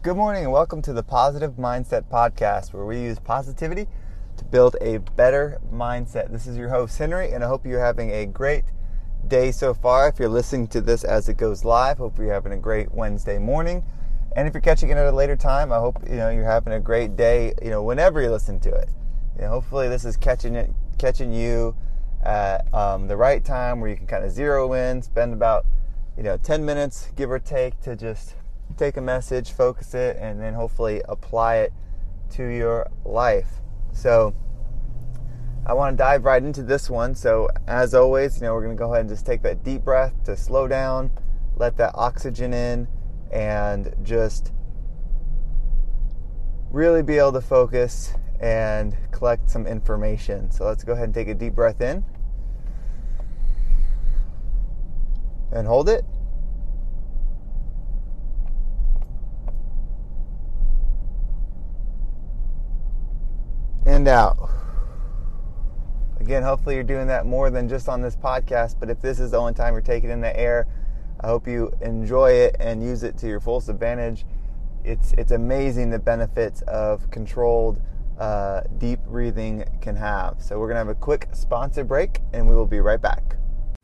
Good morning and welcome to the Positive Mindset Podcast, where we use positivity to build a better mindset. This is your host, Henry, and I hope you're having a great day so far. If you're listening to this as it goes live, hope you're having a great Wednesday morning. And if you're catching it at a later time, I hope you know you're having a great day, you know, whenever you listen to it. You know, hopefully this is catching it catching you at um, the right time where you can kind of zero in, spend about you know 10 minutes give or take to just take a message, focus it, and then hopefully apply it to your life. So, I want to dive right into this one. So, as always, you know, we're going to go ahead and just take that deep breath to slow down, let that oxygen in, and just really be able to focus and collect some information. So, let's go ahead and take a deep breath in and hold it. Out. Again, hopefully you're doing that more than just on this podcast, but if this is the only time you're taking in the air, I hope you enjoy it and use it to your fullest advantage. It's it's amazing the benefits of controlled uh, deep breathing can have. So we're gonna have a quick sponsor break, and we will be right back.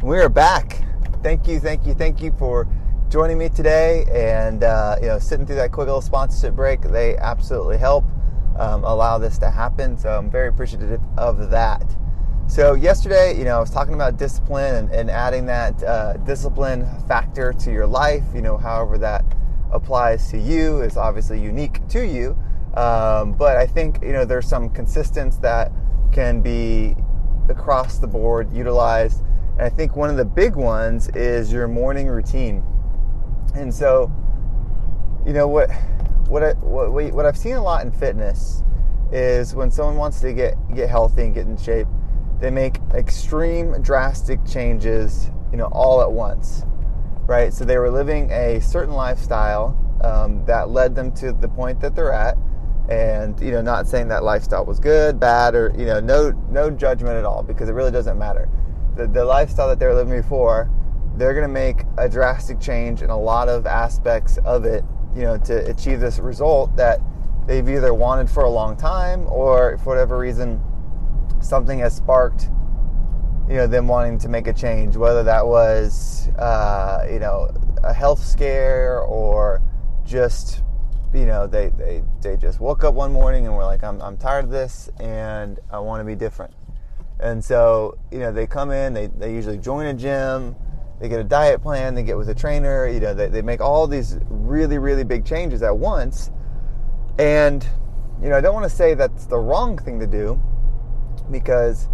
We are back. Thank you, thank you, thank you for joining me today and uh, you know sitting through that quick little sponsorship break. They absolutely help um, allow this to happen. So I'm very appreciative of that. So yesterday, you know, I was talking about discipline and, and adding that uh, discipline factor to your life. You know, however that applies to you is obviously unique to you. Um, but I think you know there's some consistence that can be across the board utilized and I think one of the big ones is your morning routine. And so, you know what what I, what what I've seen a lot in fitness is when someone wants to get get healthy and get in shape, they make extreme drastic changes, you know, all at once. Right? So they were living a certain lifestyle um, that led them to the point that they're at and you know not saying that lifestyle was good bad or you know no no judgment at all because it really doesn't matter the, the lifestyle that they were living before, they're going to make a drastic change in a lot of aspects of it, you know, to achieve this result that they've either wanted for a long time or for whatever reason something has sparked you know them wanting to make a change whether that was uh, you know a health scare or just you know they, they they just woke up one morning and were like I'm, I'm tired of this and i want to be different and so, you know, they come in, they, they usually join a gym, they get a diet plan, they get with a trainer, you know, they, they make all these really, really big changes at once. And, you know, I don't want to say that's the wrong thing to do because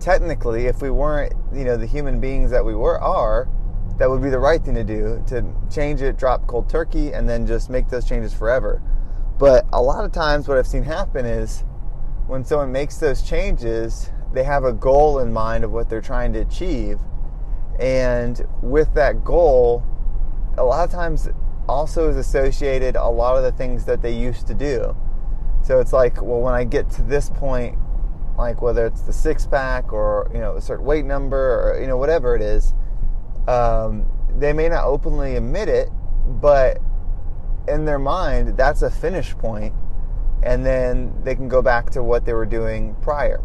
technically, if we weren't, you know, the human beings that we were are, that would be the right thing to do to change it, drop cold turkey, and then just make those changes forever. But a lot of times, what I've seen happen is when someone makes those changes, they have a goal in mind of what they're trying to achieve. And with that goal, a lot of times also is associated a lot of the things that they used to do. So it's like, well, when I get to this point, like whether it's the six pack or you know a certain weight number or you know whatever it is, um, they may not openly admit it, but in their mind, that's a finish point, and then they can go back to what they were doing prior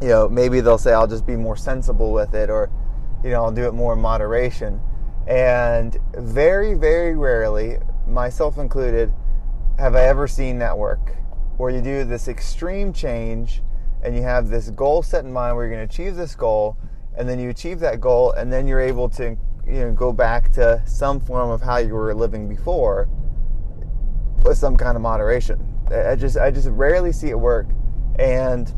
you know, maybe they'll say, I'll just be more sensible with it, or, you know, I'll do it more in moderation. And very, very rarely, myself included, have I ever seen that work where you do this extreme change and you have this goal set in mind where you're going to achieve this goal, and then you achieve that goal, and then you're able to, you know, go back to some form of how you were living before with some kind of moderation. I just, I just rarely see it work. And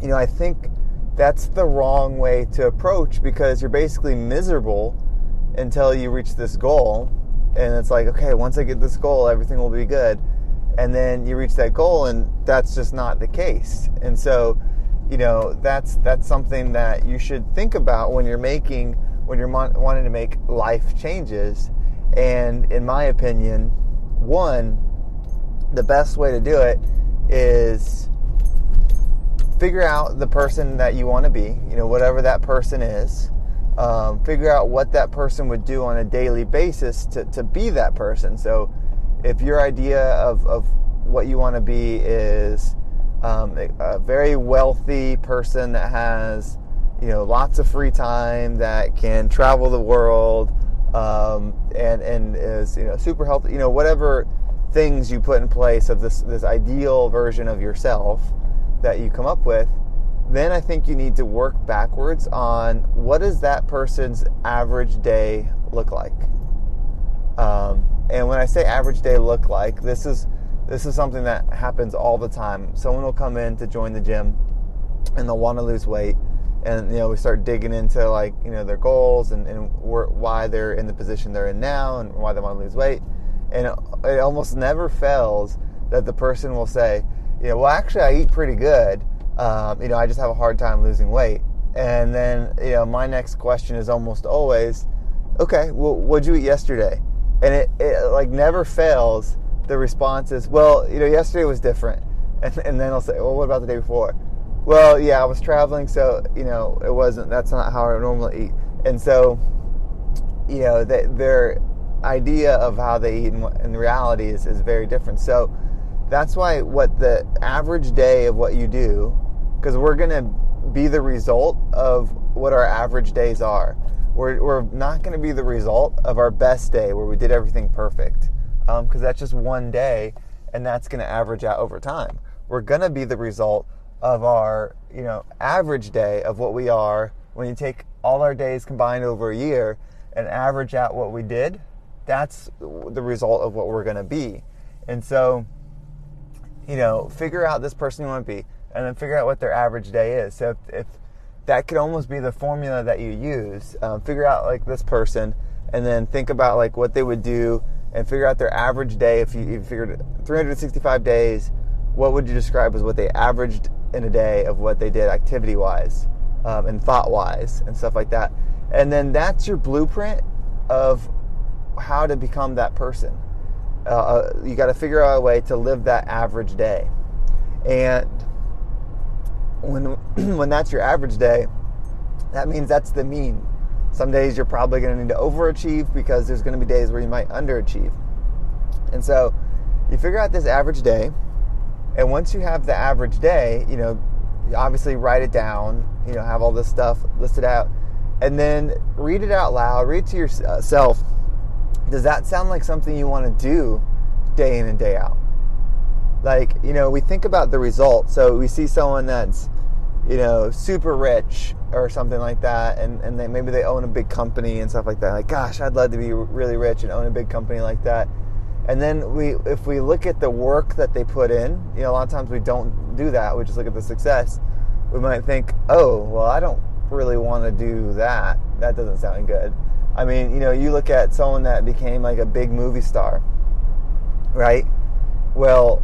you know, I think that's the wrong way to approach because you're basically miserable until you reach this goal. and it's like, okay, once I get this goal, everything will be good. And then you reach that goal, and that's just not the case. And so, you know, that's that's something that you should think about when you're making when you're wanting to make life changes. And in my opinion, one, the best way to do it is figure out the person that you want to be, you know, whatever that person is. Um, figure out what that person would do on a daily basis to, to be that person. So, if your idea of, of what you want to be is um, a, very wealthy person that has, you know, lots of free time, that can travel the world, um, and and is you know super healthy, you know, whatever things you put in place of this this ideal version of yourself that you come up with, then I think you need to work backwards on what does that person's average day look like. Um, and when I say average day look like, this is this is something that happens all the time. Someone will come in to join the gym, and they'll want to lose weight, and you know we start digging into like you know their goals and, and why they're in the position they're in now and why they want to lose weight, and it almost never fails that the person will say, you know, well actually I eat pretty good um, you know, I just have a hard time losing weight. And then, you know, my next question is almost always, okay, well, what'd you eat yesterday? And it, it like never fails. The response is, well, you know, yesterday was different. And, and then I'll say, well, what about the day before? Well, yeah, I was traveling, so, you know, it wasn't, that's not how I normally eat. And so, you know, they, their idea of how they eat in, in reality is, is very different. So that's why what the average day of what you do because we're going to be the result of what our average days are. We're, we're not going to be the result of our best day where we did everything perfect because um, that's just one day and that's going to average out over time. We're going to be the result of our you know average day of what we are when you take all our days combined over a year and average out what we did that's the result of what we're going to be and so you know figure out this person you want to be and then figure out what their average day is. So if, if that could almost be the formula that you use, um, figure out like this person, and then think about like what they would do, and figure out their average day. If you, you figured 365 days, what would you describe as what they averaged in a day of what they did activity wise um, and thought wise and stuff like that? And then that's your blueprint of how to become that person. Uh, uh you got to figure out a way to live that average day. And when when that's your average day, that means that's the mean. Some days you're probably going to need to overachieve because there's going to be days where you might underachieve. And so you figure out this average day, and once you have the average day, you know, obviously write it down, you know, have all this stuff listed out, and then read it out loud, read it to yourself. Does that sound like something you want to do day in and day out? like you know we think about the result so we see someone that's you know super rich or something like that and, and they, maybe they own a big company and stuff like that. Like gosh i'd love to be really rich and own a big company like that. And then we if we look at the work that they put in you know a lot of times we don't do that. We just look at the success. We might think oh well i don't really want to do that. That doesn't sound good i mean you know you look at someone that became like a big movie star right well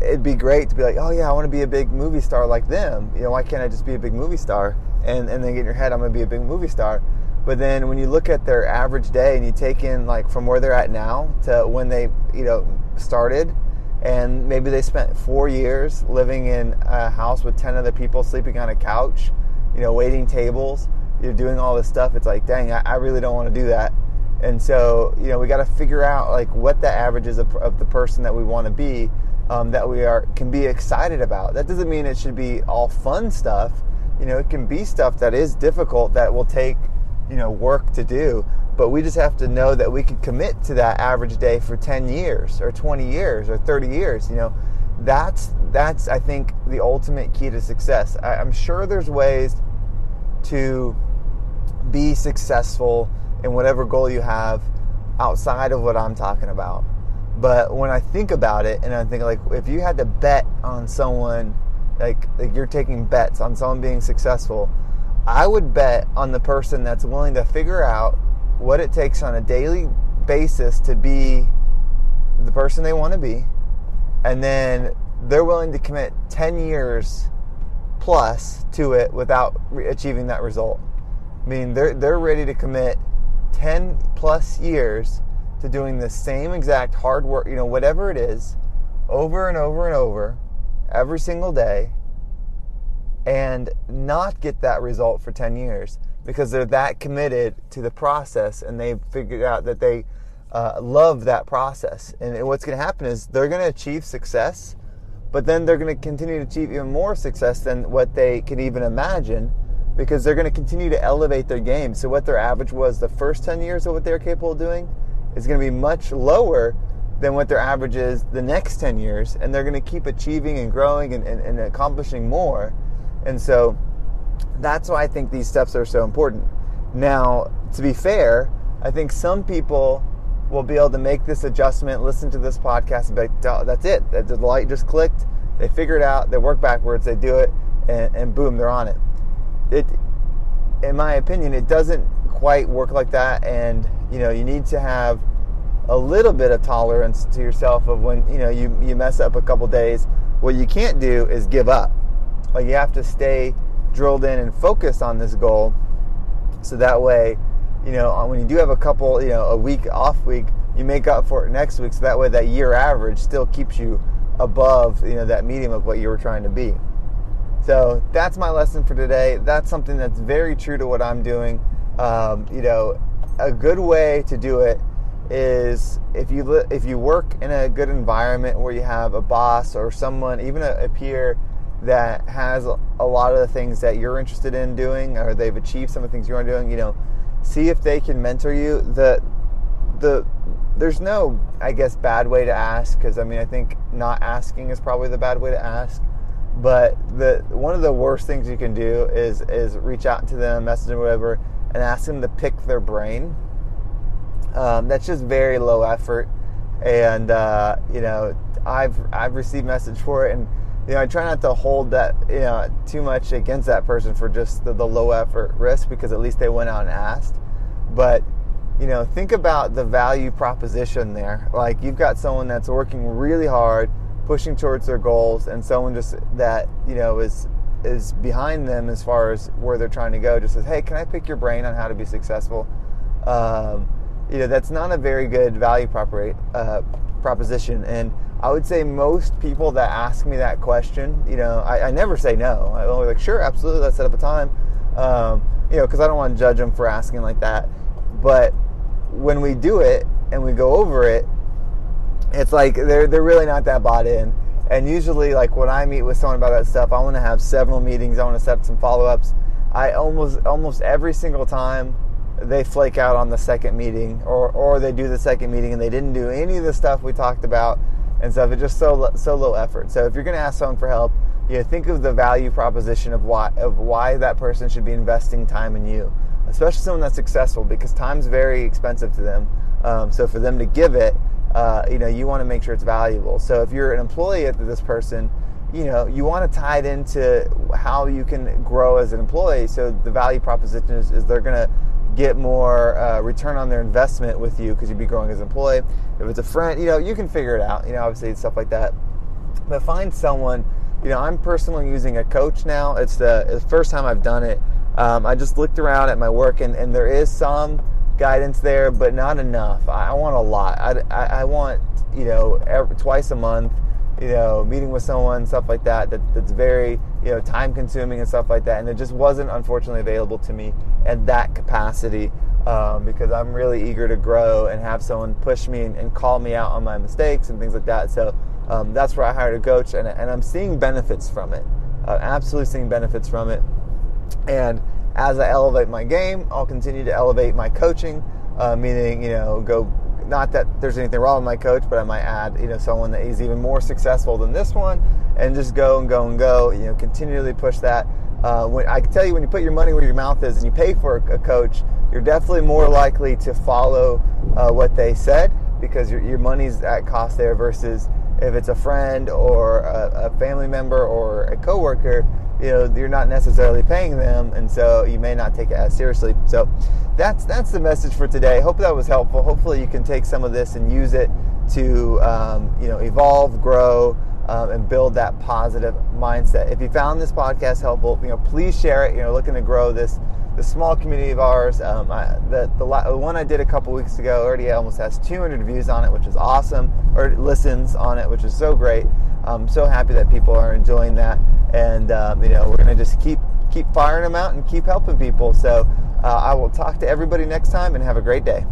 it'd be great to be like, oh yeah, I want to be a big movie star like them. You know, why can't I just be a big movie star? And and then get in your head, I'm gonna be a big movie star. But then when you look at their average day and you take in like from where they're at now to when they you know started, and maybe they spent four years living in a house with ten other people sleeping on a couch, you know, waiting tables, you're doing all this stuff. It's like, dang, I, I really don't want to do that. And so, you know, we got to figure out like what the average is of, of the person that we want to be um, that we are can be excited about. That doesn't mean it should be all fun stuff. You know, it can be stuff that is difficult that will take you know work to do. But we just have to know that we can commit to that average day for 10 years or 20 years or 30 years. You know, that's that's I think the ultimate key to success. I, I'm sure there's ways to be successful in whatever goal you have outside of what I'm talking about. But when I think about it, and I think like if you had to bet on someone, like like you're taking bets on someone being successful, I would bet on the person that's willing to figure out what it takes on a daily basis to be the person they want to be, and then they're willing to commit 10 years plus to it without achieving that result. I mean, they're, they're ready to commit 10 plus years to doing the same exact hard work, you know, whatever it is, over and over and over, every single day, and not get that result for 10 years because they're that committed to the process and they've figured out that they uh, love that process. And what's going to happen is they're going to achieve success, but then they're going to continue to achieve even more success than what they can even imagine because they're going to continue to elevate their game. So, what their average was the first 10 years of what they're capable of doing is going to be much lower than what their average is the next 10 years. And they're going to keep achieving and growing and, and, and accomplishing more. And so, that's why I think these steps are so important. Now, to be fair, I think some people will be able to make this adjustment, listen to this podcast, and be like, that's it. The light just clicked. They figure it out. They work backwards. They do it, and, and boom, they're on it. It, in my opinion, it doesn't quite work like that. And you know, you need to have a little bit of tolerance to yourself of when you know you you mess up a couple days. What you can't do is give up. Like you have to stay drilled in and focused on this goal, so that way you know, when you do have a couple, you know, a week off week, you make up for it next week. So that way, that year average still keeps you above, you know, that medium of what you were trying to be. So that's my lesson for today. That's something that's very true to what I'm doing. Um, you know, a good way to do it is if you li- if you work in a good environment where you have a boss or someone, even a, a peer that has a lot of the things that you're interested in doing, or they've achieved some of the things you're doing. You know, see if they can mentor you. The the there's no I guess bad way to ask because I mean I think not asking is probably the bad way to ask. But the one of the worst things you can do is is reach out to them, message them, whatever, and ask them to pick their brain. Um, that's just very low effort, and uh, you know I've I've received message for it, and you know I try not to hold that you know too much against that person for just the, the low effort risk because at least they went out and asked. But you know, think about the value proposition there. Like you've got someone that's working really hard, pushing towards their goals, and someone just that you know is is behind them as far as where they're trying to go. Just says, "Hey, can I pick your brain on how to be successful?" Um, you know, that's not a very good value proper, uh, proposition. And I would say most people that ask me that question, you know, I, I never say no. I'm like, "Sure, absolutely, let's set up a time." Um, you know, because I don't want to judge them for asking like that. But when we do it and we go over it, it's like they're they're really not that bought in. And usually, like when I meet with someone about that stuff, I want to have several meetings. I want to set some follow ups. I almost almost every single time they flake out on the second meeting, or or they do the second meeting and they didn't do any of the stuff we talked about and stuff. It's just so so low effort. So if you're going to ask someone for help, you know, think of the value proposition of why of why that person should be investing time in you especially someone that's successful, because time's very expensive to them. Um, so for them to give it, uh, you know, you want to make sure it's valuable. So if you're an employee of this person, you know, you want to tie it into how you can grow as an employee. So the value proposition is, is they're going to get more uh, return on their investment with you because you'd be growing as an employee. If it's a friend, you know, you can figure it out. You know, obviously stuff like that. But find someone. You know, I'm personally using a coach now. It's the, it's the first time I've done it um, I just looked around at my work, and, and there is some guidance there, but not enough. I, want a lot. I, I, I want you know every, twice a month, you know, meeting with someone, stuff like that. That that's very you know time consuming and stuff like that. And it just wasn't unfortunately available to me at that capacity um, because I'm really eager to grow and have someone push me and, and call me out on my mistakes and things like that. So um, that's where I hired a coach, and, and I'm seeing benefits from it. Uh, absolutely seeing benefits from it. And as I elevate my game, I'll continue to elevate my coaching, uh, meaning, you know, go, not that there's anything wrong with my coach, but I might add, you know, someone that is even more successful than this one and just go and go and go, you know, continually push that. Uh, when I can tell you when you put your money where your mouth is and you pay for a, coach, you're definitely more likely to follow uh, what they said because your, your money's at cost there versus if it's a friend or a, a family member or a coworker you know you're not necessarily paying them, and so you may not take it as seriously. So that's that's the message for today. Hope that was helpful. Hopefully you can take some of this and use it to um, you know evolve, grow. Um, and build that positive mindset. If you found this podcast helpful, you know, please share it. You know, looking to grow this the small community of ours. Um, I, the, the, the one I did a couple weeks ago already almost has 200 views on it, which is awesome, or listens on it, which is so great. I'm so happy that people are enjoying that, and um, you know we're gonna just keep keep firing them out and keep helping people. So uh, I will talk to everybody next time, and have a great day.